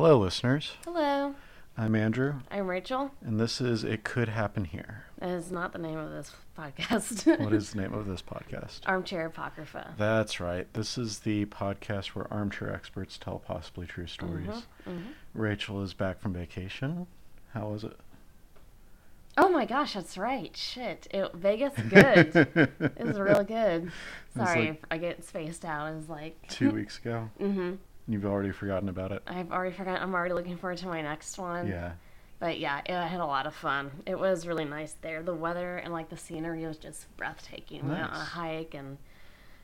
Hello, listeners. Hello, I'm Andrew, I'm Rachel. and this is It Could Happen Here. That is not the name of this podcast. What is the name of this podcast? Armchair Apocrypha? That's right. This is the podcast where armchair experts tell possibly true stories. Mhm. Rachel is back from vacation. How was it? Oh my gosh, that's right. Shit, it, Vegas good. it was real good. Sorry, like- I get spaced out. It was like Two weeks ago. hmm You've already forgotten about it. I've already forgotten. I'm already looking forward to my next one. Yeah. But yeah, it, I had a lot of fun. It was really nice there. The weather and like the scenery was just breathtaking. We went on a hike and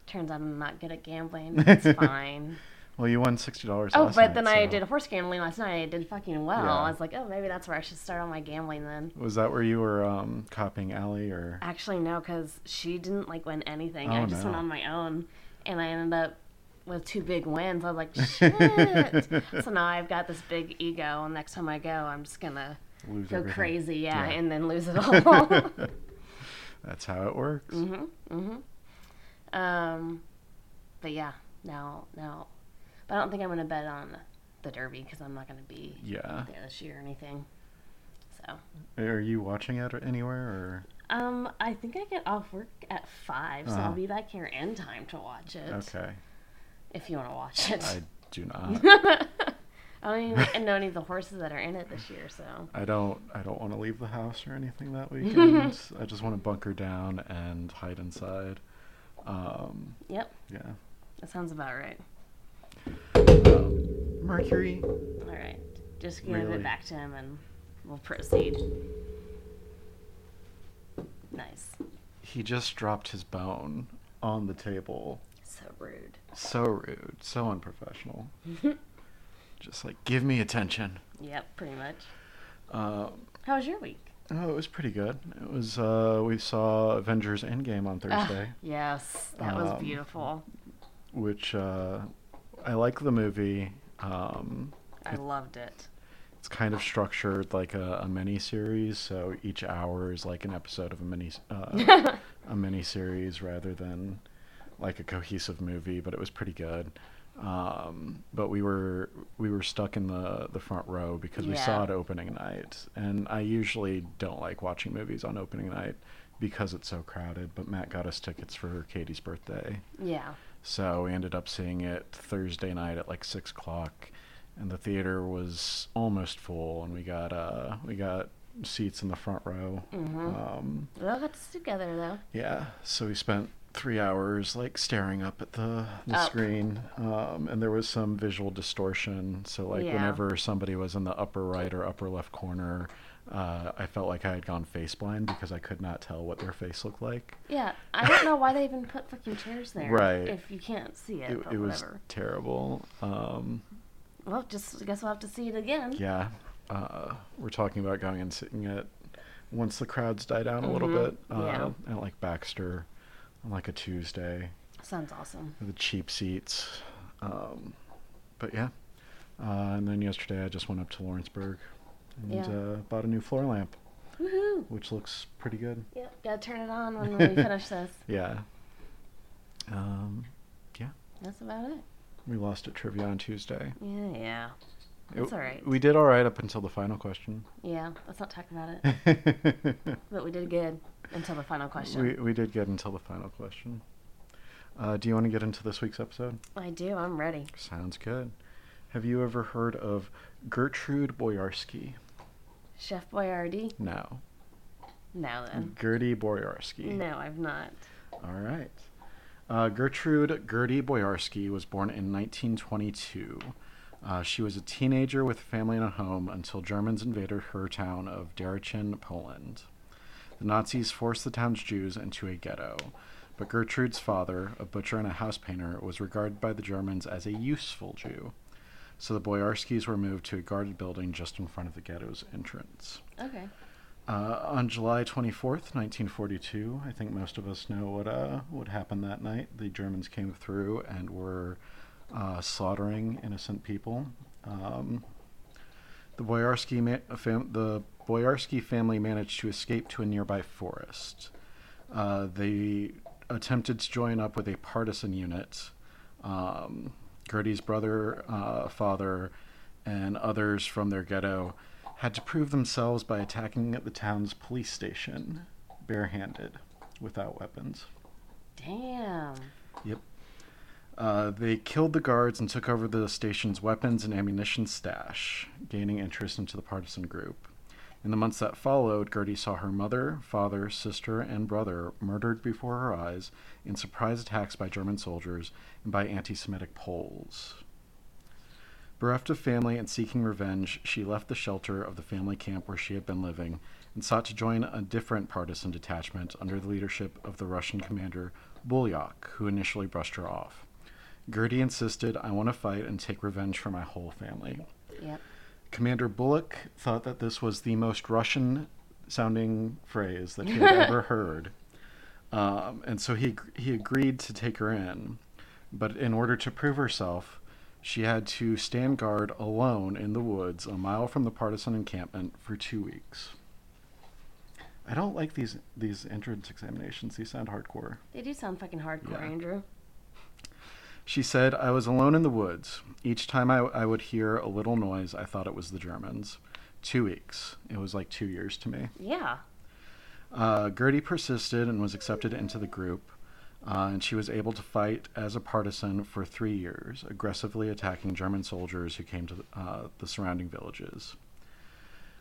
turns out I'm not good at gambling. It's fine. Well, you won sixty dollars. Oh, but night, then I so- did horse gambling last night. And I did fucking well. Yeah. I was like, oh, maybe that's where I should start on my gambling then. Was that where you were um, copying Allie, or? Actually, no, because she didn't like win anything. Oh, I just went on my own, and I ended up with two big wins. I was like, shit. so now I've got this big ego, and next time I go, I'm just gonna Lose go everything? crazy, yeah, Yeah. and then lose it all. That's how it works. mhm, mhm. Um, but yeah, now, now, but I don't think I'm gonna bet on the Derby because I'm not gonna be Yeah. there this year or anything. So. Are you watching it anywhere, or? Um, I think I get off work at five, so Uh-huh. I'll be back here in time to watch it. Okay. If you want to watch it. I do not. I don't even know any of the horses that are in it this year, so. I don't I don't want to leave the house or anything that weekend. I just want to bunker down and hide inside. Um, Yep, yeah. that sounds about right. Um, Mercury. All right, just give Really? it back to him and we'll proceed. Nice. He just dropped his bone on the table. So rude. So rude. So unprofessional. just like give me attention. Yep, pretty much. Um, How was your week? oh, it was pretty good. It was. Uh, we saw Avengers Endgame on Ah, Thursday. yes, that was Um, beautiful. which uh, I like the movie. Um, I loved it. it's kind of structured like a, a mini series, so each hour is like an episode of a mini uh, a mini series rather than like a cohesive movie. But it was pretty good. Um, but we were we were stuck in the the front row because we saw it opening night, and I usually don't like watching movies on opening night because it's so crowded. But Matt got us tickets for Katie's birthday. Yeah. So we ended up seeing it Thursday night at like six o'clock, and the theater was almost full, and we got uh we got seats in the front row. Mhm. Um, We all got to together though. yeah, so we spent three hours like staring up at the, the Up. screen, um, and there was some visual distortion. So like Yeah. whenever somebody was in the upper right or upper left corner. Uh, I felt like I had gone face blind because I could not tell what their face looked like. Yeah, I don't know why they even put fucking chairs there. Right. If you can't see it, It, it was whatever. terrible. Um, Well, just I guess we'll have to see it again. Yeah, uh, we're talking about going and sitting at once the crowds die down a little Mhm, bit. Uh, yeah. At like Baxter on like a Tuesday, Sounds awesome. the cheap seats. Um, but yeah, uh, and then yesterday I just went up to Lawrenceburg and Yeah. uh, bought a new floor lamp, Woohoo! which looks pretty good. Yep, gotta turn it on when we finish this. Yeah. Um, yeah. That's about it. we lost at trivia on Tuesday. Yeah, yeah, That's all right. We did all right up until the final question. yeah. Let's not talk about it. But we did good until the final question. We we did good until the final question. Uh, do you want to get into this week's episode? I do. I'm ready. Sounds good. Have you ever heard of Gertrude Boyarsky? Chef Boyardee. No. No, then. Gertie Boyarsky. No, I've not. All right. Uh, Gertrude Gertie Boyarsky was born in 1922. Uh, she was a teenager with a family and a home until Germans invaded her town of Darichin, Poland. The Nazis forced the town's Jews into a ghetto, but Gertrude's father, a butcher and a house painter, was regarded by the Germans as a useful Jew. So the Boyarskis were moved to a guarded building just in front of the ghetto's entrance. Okay. Uh, on July 24th, 1942, I think most of us know what uh, what happened that night. The Germans came through and were uh, slaughtering innocent people. Um, the Boyarsky ma- fam- the Boyarsky family managed to escape to a nearby forest. Uh, they attempted to join up with a partisan unit. Um, Gertie's brother, uh, father, and others from their ghetto had to prove themselves by attacking the town's police station barehanded without weapons. Damn. Yep. Uh, they killed the guards and took over the station's weapons and ammunition stash, gaining interest into the partisan group. In the months that followed, Gertie saw her mother, father, sister, and brother murdered before her eyes in surprise attacks by German soldiers and by anti Semitic Poles. Bereft of family and seeking revenge, she left the shelter of the family camp where she had been living and sought to join a different partisan detachment under the leadership of the Russian commander Bulyak, who initially brushed her off. Gertie insisted, I want to fight and take revenge for my whole family. Yep. Commander Bullock thought that this was the most Russian sounding phrase that he had ever heard. Um, and so he, he agreed to take her in. But in order to prove herself, she had to stand guard alone in the woods a mile from the partisan encampment for two weeks. I don't like these these entrance examinations. These sound hardcore. They do sound fucking hardcore, Yeah. Andrew. She said, I was alone in the woods. Each time I, I would hear a little noise, I thought it was the Germans. Two weeks. It was like two years to me. Yeah. Uh, Gertie persisted and was accepted into the group, uh, and she was able to fight as a partisan for three years, aggressively attacking German soldiers who came to uh, the surrounding villages.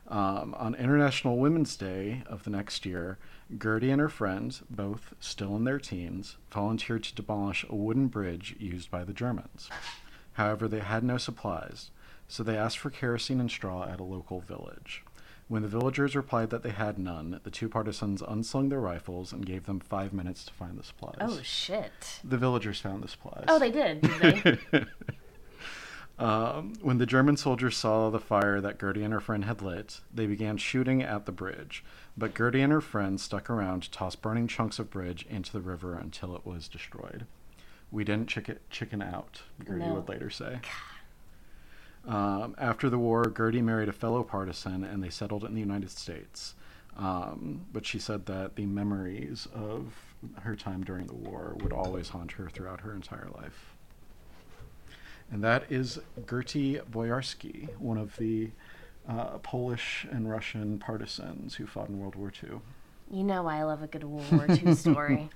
Um, on International Women's Day of the next year, Gertie and her friends, both still in their teens, volunteered to demolish a wooden bridge used by the Germans. However, they had no supplies, so they asked for kerosene and straw at a local village. When the villagers replied that they had none, the two partisans unslung their rifles and gave them five minutes to find the supplies. Oh shit. the villagers found the supplies. Oh, they did. Did they? Um, when the German soldiers saw the fire that Gertie and her friend had lit, they began shooting at the bridge. But Gertie and her friend stuck around to toss burning chunks of bridge into the river until it was destroyed. We didn't chicken, chicken out, Gertie No. would later say. Um, after the war, Gertie married a fellow partisan and they settled in the United States. Um, but she said that the memories of her time during the war would always haunt her throughout her entire life. And that is Gertie Boyarsky, one of the uh, Polish and Russian partisans who fought in World War II. you know I love a good World War II story.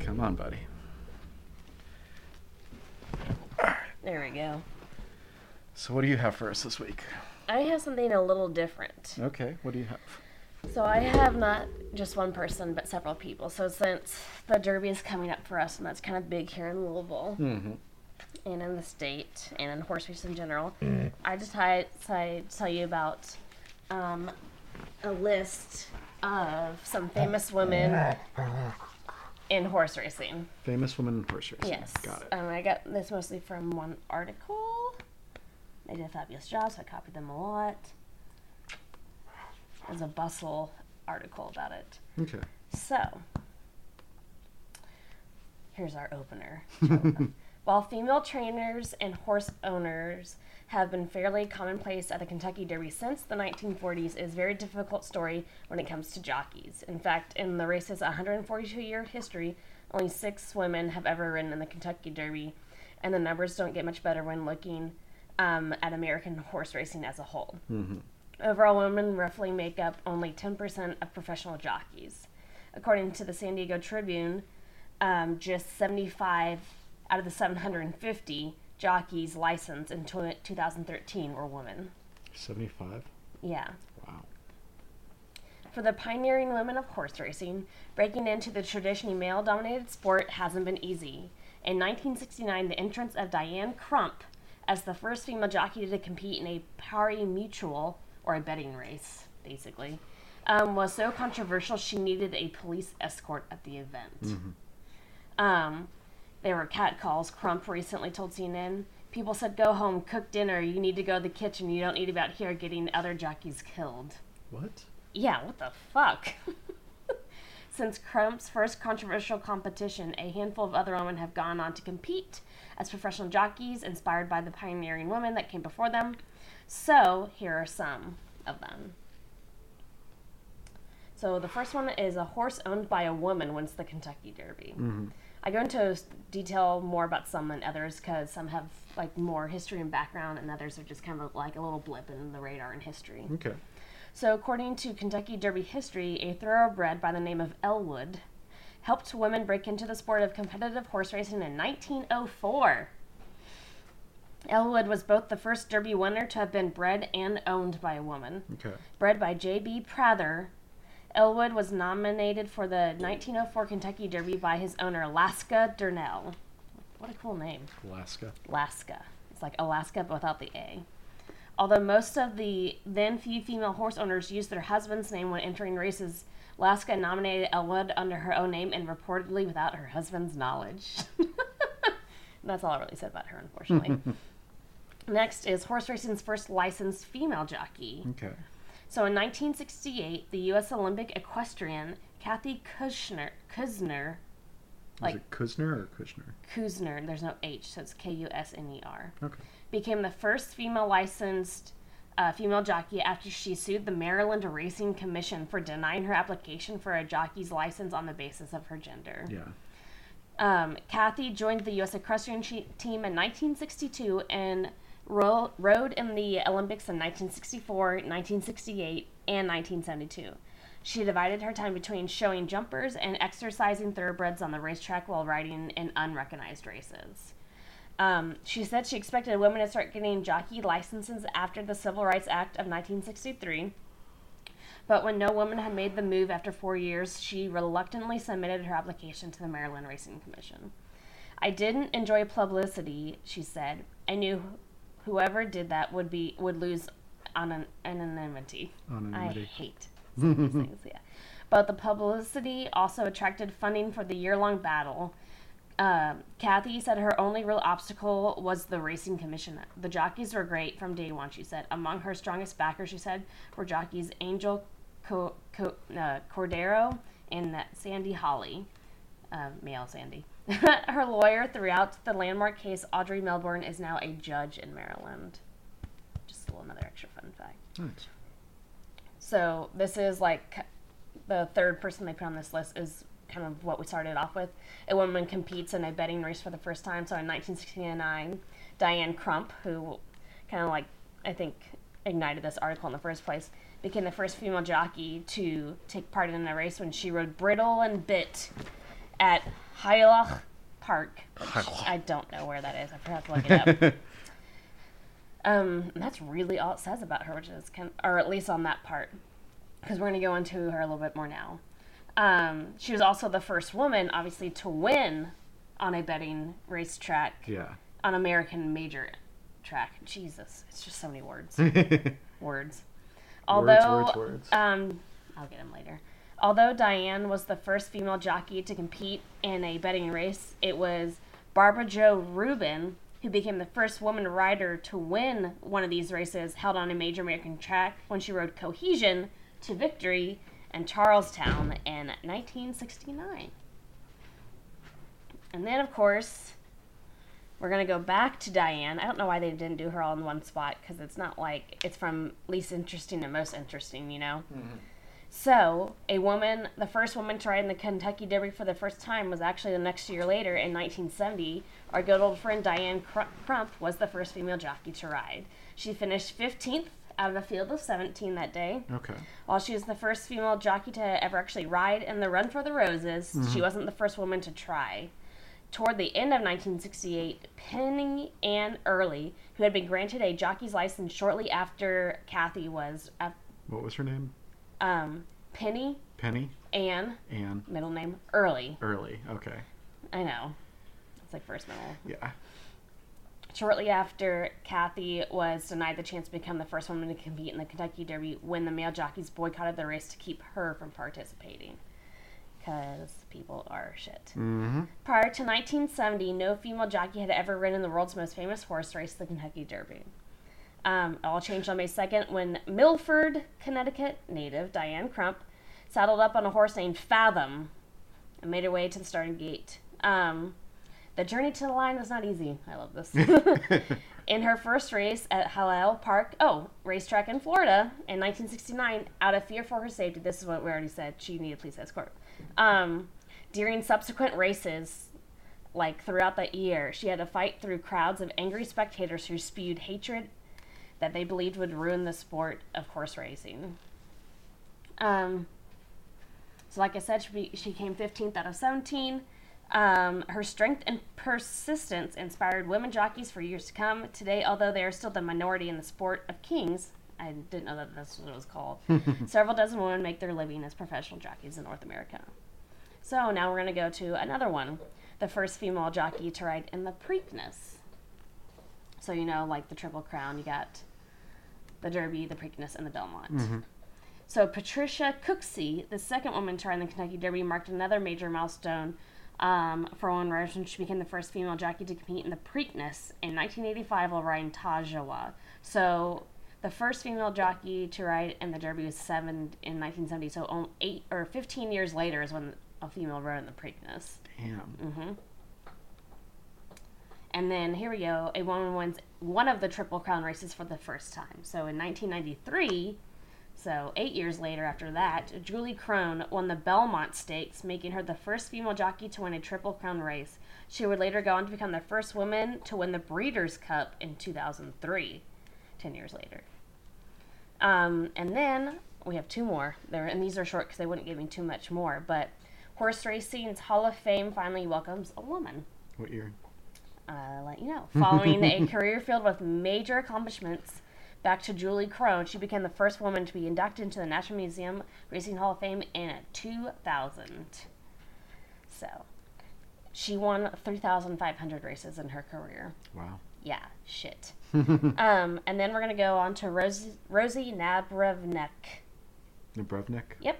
Come on, buddy. There we go. So, what do you have for us this week? I have something a little different. Okay, what do you have? So I have not just one person, but several people. So since the Derby is coming up for us, and that's kind of big here in Louisville Mm-hmm. And in the state and in horse race in general, I decided to tell you about um, a list of some famous women in horse racing. Famous women in horse racing. Yes. Got it. Um, I got this mostly from one article. They did a fabulous job, so I copied them a lot. There's a bustle article about it. Okay. So, here's our opener. While female trainers and horse owners have been fairly commonplace at the Kentucky Derby since the 1940s, it is a very difficult story when it comes to jockeys. In fact, in the race's 142 year history, only six women have ever ridden in the Kentucky Derby, and the numbers don't get much better when looking um, at American horse racing as a whole. Mm-hmm. Overall, women roughly make up only 10% of professional jockeys. According to the San Diego Tribune, um, just 75 out of the 750 jockeys licensed in 2013 were women. 75? Yeah. Wow. For the pioneering women of horse racing, breaking into the traditionally male dominated sport hasn't been easy. In 1969, the entrance of Diane Crump as the first female jockey to compete in a pari mutuel, or a betting race, basically, um, was so controversial she needed a police escort at the event. Um, there were catcalls. Crump recently told CNN. People said, "Go home, cook dinner. You need to go to the kitchen. You don't need to be out here getting other jockeys killed." What? Yeah, what the fuck? Since Crump's first controversial competition, a handful of other women have gone on to compete as professional jockeys, inspired by the pioneering women that came before them. So, here are some of them. So, the first one is a horse owned by a woman wins the Kentucky Derby. Mm-hmm. I go into detail more about some than others because some have like more history and background, and others are just kind of like a little blip in the radar in history. Okay. So, according to Kentucky Derby history, a thoroughbred by the name of Elwood helped women break into the sport of competitive horse racing in 1904. Elwood was both the first Derby winner to have been bred and owned by a woman. Okay. Bred by J.B. Prather, Elwood was nominated for the 1904 Kentucky Derby by his owner, Laska Durnell. What a cool name. Alaska. Alaska. It's like Alaska but without the A. Although most of the then few female horse owners used their husband's name when entering races, Alaska nominated Elwood under her own name and reportedly without her husband's knowledge. That's all I really said about her, unfortunately. Next is horse racing's first licensed female jockey. Okay. So in 1968, the U.S. Olympic equestrian Kathy Kushner, Kuzner, Like- Is it Kuzner or Kushner? Kuzner, there's no H, so it's K U S N E R. Okay. became the first female licensed uh, female jockey after she sued the Maryland Racing Commission for denying her application for a jockey's license on the basis of her gender. Yeah. Um, Kathy joined the U.S. equestrian team in 1962 and ro- rode in the Olympics in 1964, 1968, and 1972. She divided her time between showing jumpers and exercising thoroughbreds on the racetrack while riding in unrecognized races. Um, she said she expected women to start getting jockey licenses after the Civil Rights Act of 1963. But when no woman had made the move after four years, she reluctantly submitted her application to the Maryland Racing Commission. I didn't enjoy publicity, she said. I knew whoever did that would be would lose on an anonymity. I hate these things, yeah. But the publicity also attracted funding for the year-long battle. Um, Kathy said her only real obstacle was the racing commission. The jockeys were great from day one, she said. Among her strongest backers, she said, were jockeys Angel Co- Co- uh, Cordero and uh, Sandy Hawley, uh, male Sandy. her lawyer throughout the landmark case, Audrey Melbourne, is now a judge in Maryland. Just a little another extra fun fact. Nice. So this is like the third person they put on this list is kind of what we started off with. A woman competes in a betting race for the first time. So in 1969, Diane Crump, who kind of like I think ignited this article in the first place, became the first female jockey to take part in a race when she rode Bridle and Bit at Hialeah Park. I don't know where that is. I forgot to look it up. Um, that's really all it says about her, which is kind or at least on that part, because we're going to go into her a little bit more now. Um, she was also the first woman, obviously, to win on a betting racetrack yeah. on American major track. Jesus, it's just so many words. words. Although, words, words. um, I'll get them later. Although Diane was the first female jockey to compete in a betting race, it was Barbara Jo Rubin who became the first woman rider to win one of these races held on a major American track when she rode Cohesion to victory in Charlestown in 1969. And then, of course, we're going to go back to Diane. I don't know why they didn't do her all in one spot because it's not like it's from least interesting to most interesting, you know? Mm-hmm. So, a woman, the first woman to ride in the Kentucky Derby for the first time was actually the next year later in 1970. Our good old friend Diane Cr- Crump was the first female jockey to ride. She finished 15th out of a field of 17 that day. Okay. While she was the first female jockey to ever actually ride in the Run for the Roses, mm-hmm. she wasn't the first woman to try. Toward the end of 1968, Penny Ann Early, who had been granted a jockey's license shortly after Kathy was, What was her name? Um, Penny Penny? Ann, Anne? middle name Early. Early. Okay. I know. It's like first middle. Yeah. Shortly after Kathy was denied the chance to become the first woman to compete in the Kentucky Derby when the male jockeys boycotted the race to keep her from participating. Because people are shit. Mm-hmm. Prior to 1970, no female jockey had ever ridden the world's most famous horse race, the Kentucky Derby. Um, all changed on May 2nd when Milford, Connecticut native Diane Crump saddled up on a horse named Fathom and made her way to the starting gate. Um, the journey to the line was not easy. I love this. in her first race at Hialeah Park, oh, racetrack in Florida in 1969, out of fear for her safety, this is what we already said, she needed police escort. Um, during subsequent races, like throughout the year, she had to fight through crowds of angry spectators who spewed hatred that they believed would ruin the sport of horse racing. Um, so, like I said, she, be, she came 15th out of 17. Um, her strength and persistence inspired women jockeys for years to come. Today, although they are still the minority in the sport of kings, I didn't know that that's what it was called. Several dozen women make their living as professional jockeys in North America. So now we're going to go to another one the first female jockey to ride in the Preakness. So, you know, like the Triple Crown, you got the Derby, the Preakness, and the Belmont. So, Patricia Cooksey, the second woman to ride in the Kentucky Derby, marked another major milestone um, for women riders when she became the first female jockey to compete in the Preakness in 1985 while riding Tajawa. So, the first female jockey to ride in the Derby was seven in 1970. So, on- eight or 15 years later is when a female rode in the Preakness. Damn. And then here we go. A woman wins one of the Triple Crown races for the first time. So in 1993, so eight years later after that, Julie Krone won the Belmont Stakes, making her the first female jockey to win a Triple Crown race. She would later go on to become the first woman to win the Breeders' Cup in 2003, 10 years later. Um, and then we have two more. There, and these are short because they wouldn't give me too much more. But horse racing's Hall of Fame finally welcomes a woman What year? Uh, let you know. Following a career filled with major accomplishments, back to Julie Krone, she became the first woman to be inducted into the National Museum Racing Hall of Fame in 2000. So, she won 3,500 races in her career. Wow. Yeah, shit. um, and then we're gonna go on to Rosie, Rosie Nabrevnek. Nabrevnik? Yep.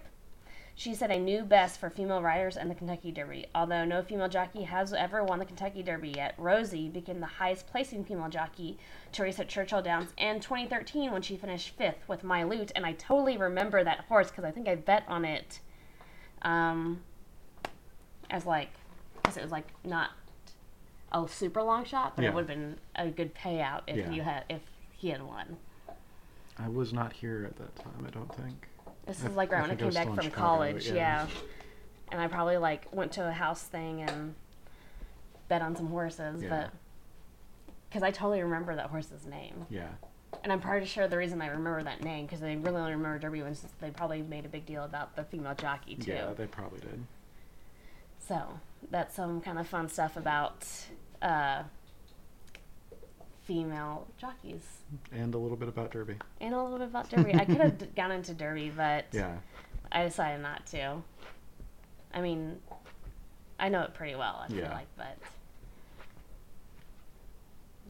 She set a new best for female riders in the Kentucky Derby. Although no female jockey has ever won the Kentucky Derby yet, Rosie became the highest placing female jockey to race at Churchill Downs in 2013 when she finished fifth with Mylute. And I totally remember that horse because I think I bet on it um, as like, because it was like not a super long shot, but Yeah. it would have been a good payout if Yeah. you had if he had won. I was not here at that time, I don't think. This is like right when I came back from Chicago, college, yeah. yeah. And I probably like went to a house thing and bet on some horses, Yeah. but because I totally remember that horse's name, Yeah. and I'm pretty sure the reason I remember that name because they really only remember Derby was they probably made a big deal about the female jockey too. Yeah, they probably did. So that's some kind of fun stuff about uh, female jockeys And a little bit about Derby. and a little bit about Derby. I could have d- gone into Derby, but Yeah. I decided not to. I mean, I know it pretty well, I feel like, but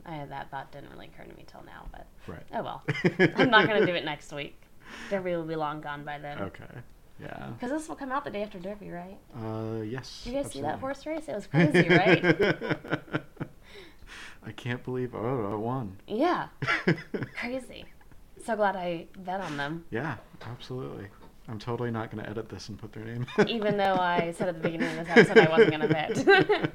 I had that thought didn't really occur to me till now, but Right. oh well. I'm not going to do it next week. Derby will be long gone by then. Okay. Yeah. Because this will come out the day after Derby, right? Uh, yes. Did you guys see that horse race? It was crazy, right? I can't believe oh I won. yeah, crazy. So glad I bet on them, yeah, absolutely. I'm totally not going to edit this and put their name. even though I said at the beginning of this episode I wasn't going to bet.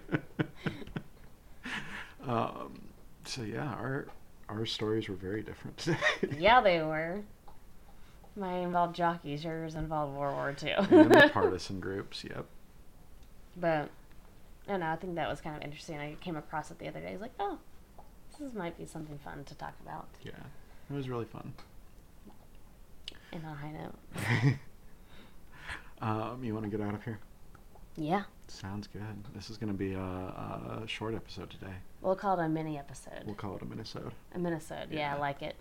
um, so yeah, our our stories were very different today. yeah, they were. Mine involved jockeys, yours involved World War II. and the partisan groups. Yep. But I don't know. I think that was kind of interesting. I came across it the other day. I was like, oh, this might be something fun to talk about. Yeah, it was really fun. And on a high note, um, you want to get out of here? yeah, Sounds good. This is going to be a, a short episode today. we'll call it a mini episode. We'll call it a Minnesota. A minisode. Yeah, Yeah. I like it.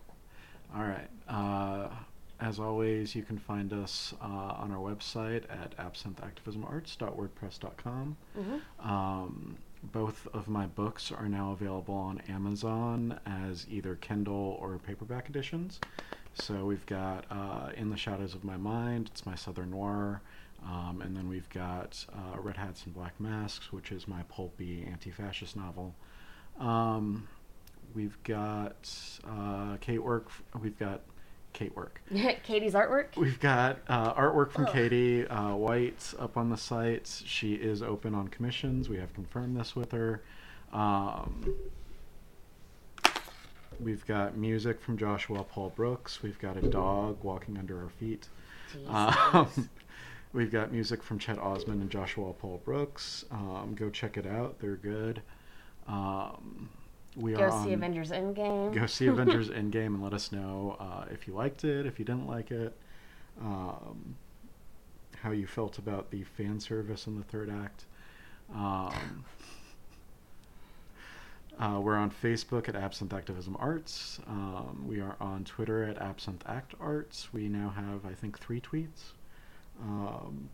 All right. Uh, as always, you can find us uh, on our website at absintheactivismarts.wordpress.com. hmm Um, both of my books are now available on Amazon as either Kindle or paperback editions. So we've got uh, In the Shadows of My Mind, it's my Southern Noir. Um, and then we've got uh, Red Hats and Black Masks, which is my pulpy anti fascist novel. Um, we've got uh, Kate Work, we've got Kate Work. Katie's artwork. We've got uh, artwork from Ugh. Katie uh, White up on the site. She is open on commissions. We have confirmed this with her. Um, we've got music from Joshua Paul Brooks. We've got a dog walking under our feet. Um, We've got music from Chet Osmond and Joshua Paul Brooks. Um, go check it out; they're good. Um, we Go are see on, Avengers Endgame. Go see Avengers Endgame and let us know uh, if you liked it, if you didn't like it, um, how you felt about the fan service in the third act. Um, uh, we're on Facebook at Absinthe Activism Arts. Um, we are on Twitter at Absinthe Act Arts. We now have, I think, three tweets. Um,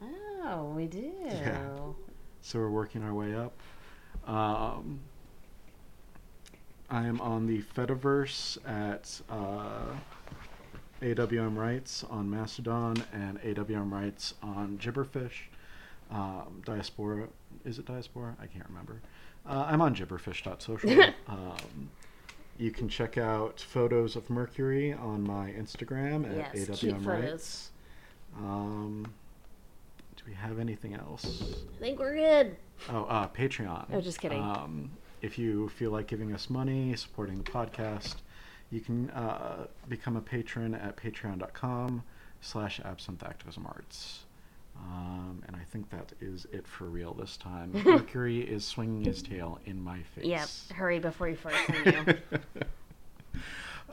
Oh, we do. Yeah. so we're working our way up. I am on the Fediverse at uh, AWM Rights on Mastodon and AWM Rights on Gibberfish. Um, Diaspora, is it Diaspora? I can't remember. Uh, I'm on gibberfish.social. um, you can check out photos of Mercury on my Instagram at Yes, AWM Rights. Um, do we have anything else? I think we're good. Oh, uh, Patreon. Oh, just kidding. Um, if you feel like giving us money, supporting the podcast, you can uh, become a patron at patreon.com slash absinthe activism arts. Um, and I think that is it for real this time. Mercury is swinging his tail in my face. Yep. Hurry before he farts on you.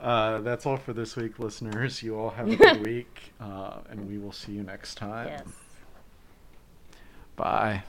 uh, that's all for this week, listeners. You all have a good week, uh, and we will see you next time. yes. Bye.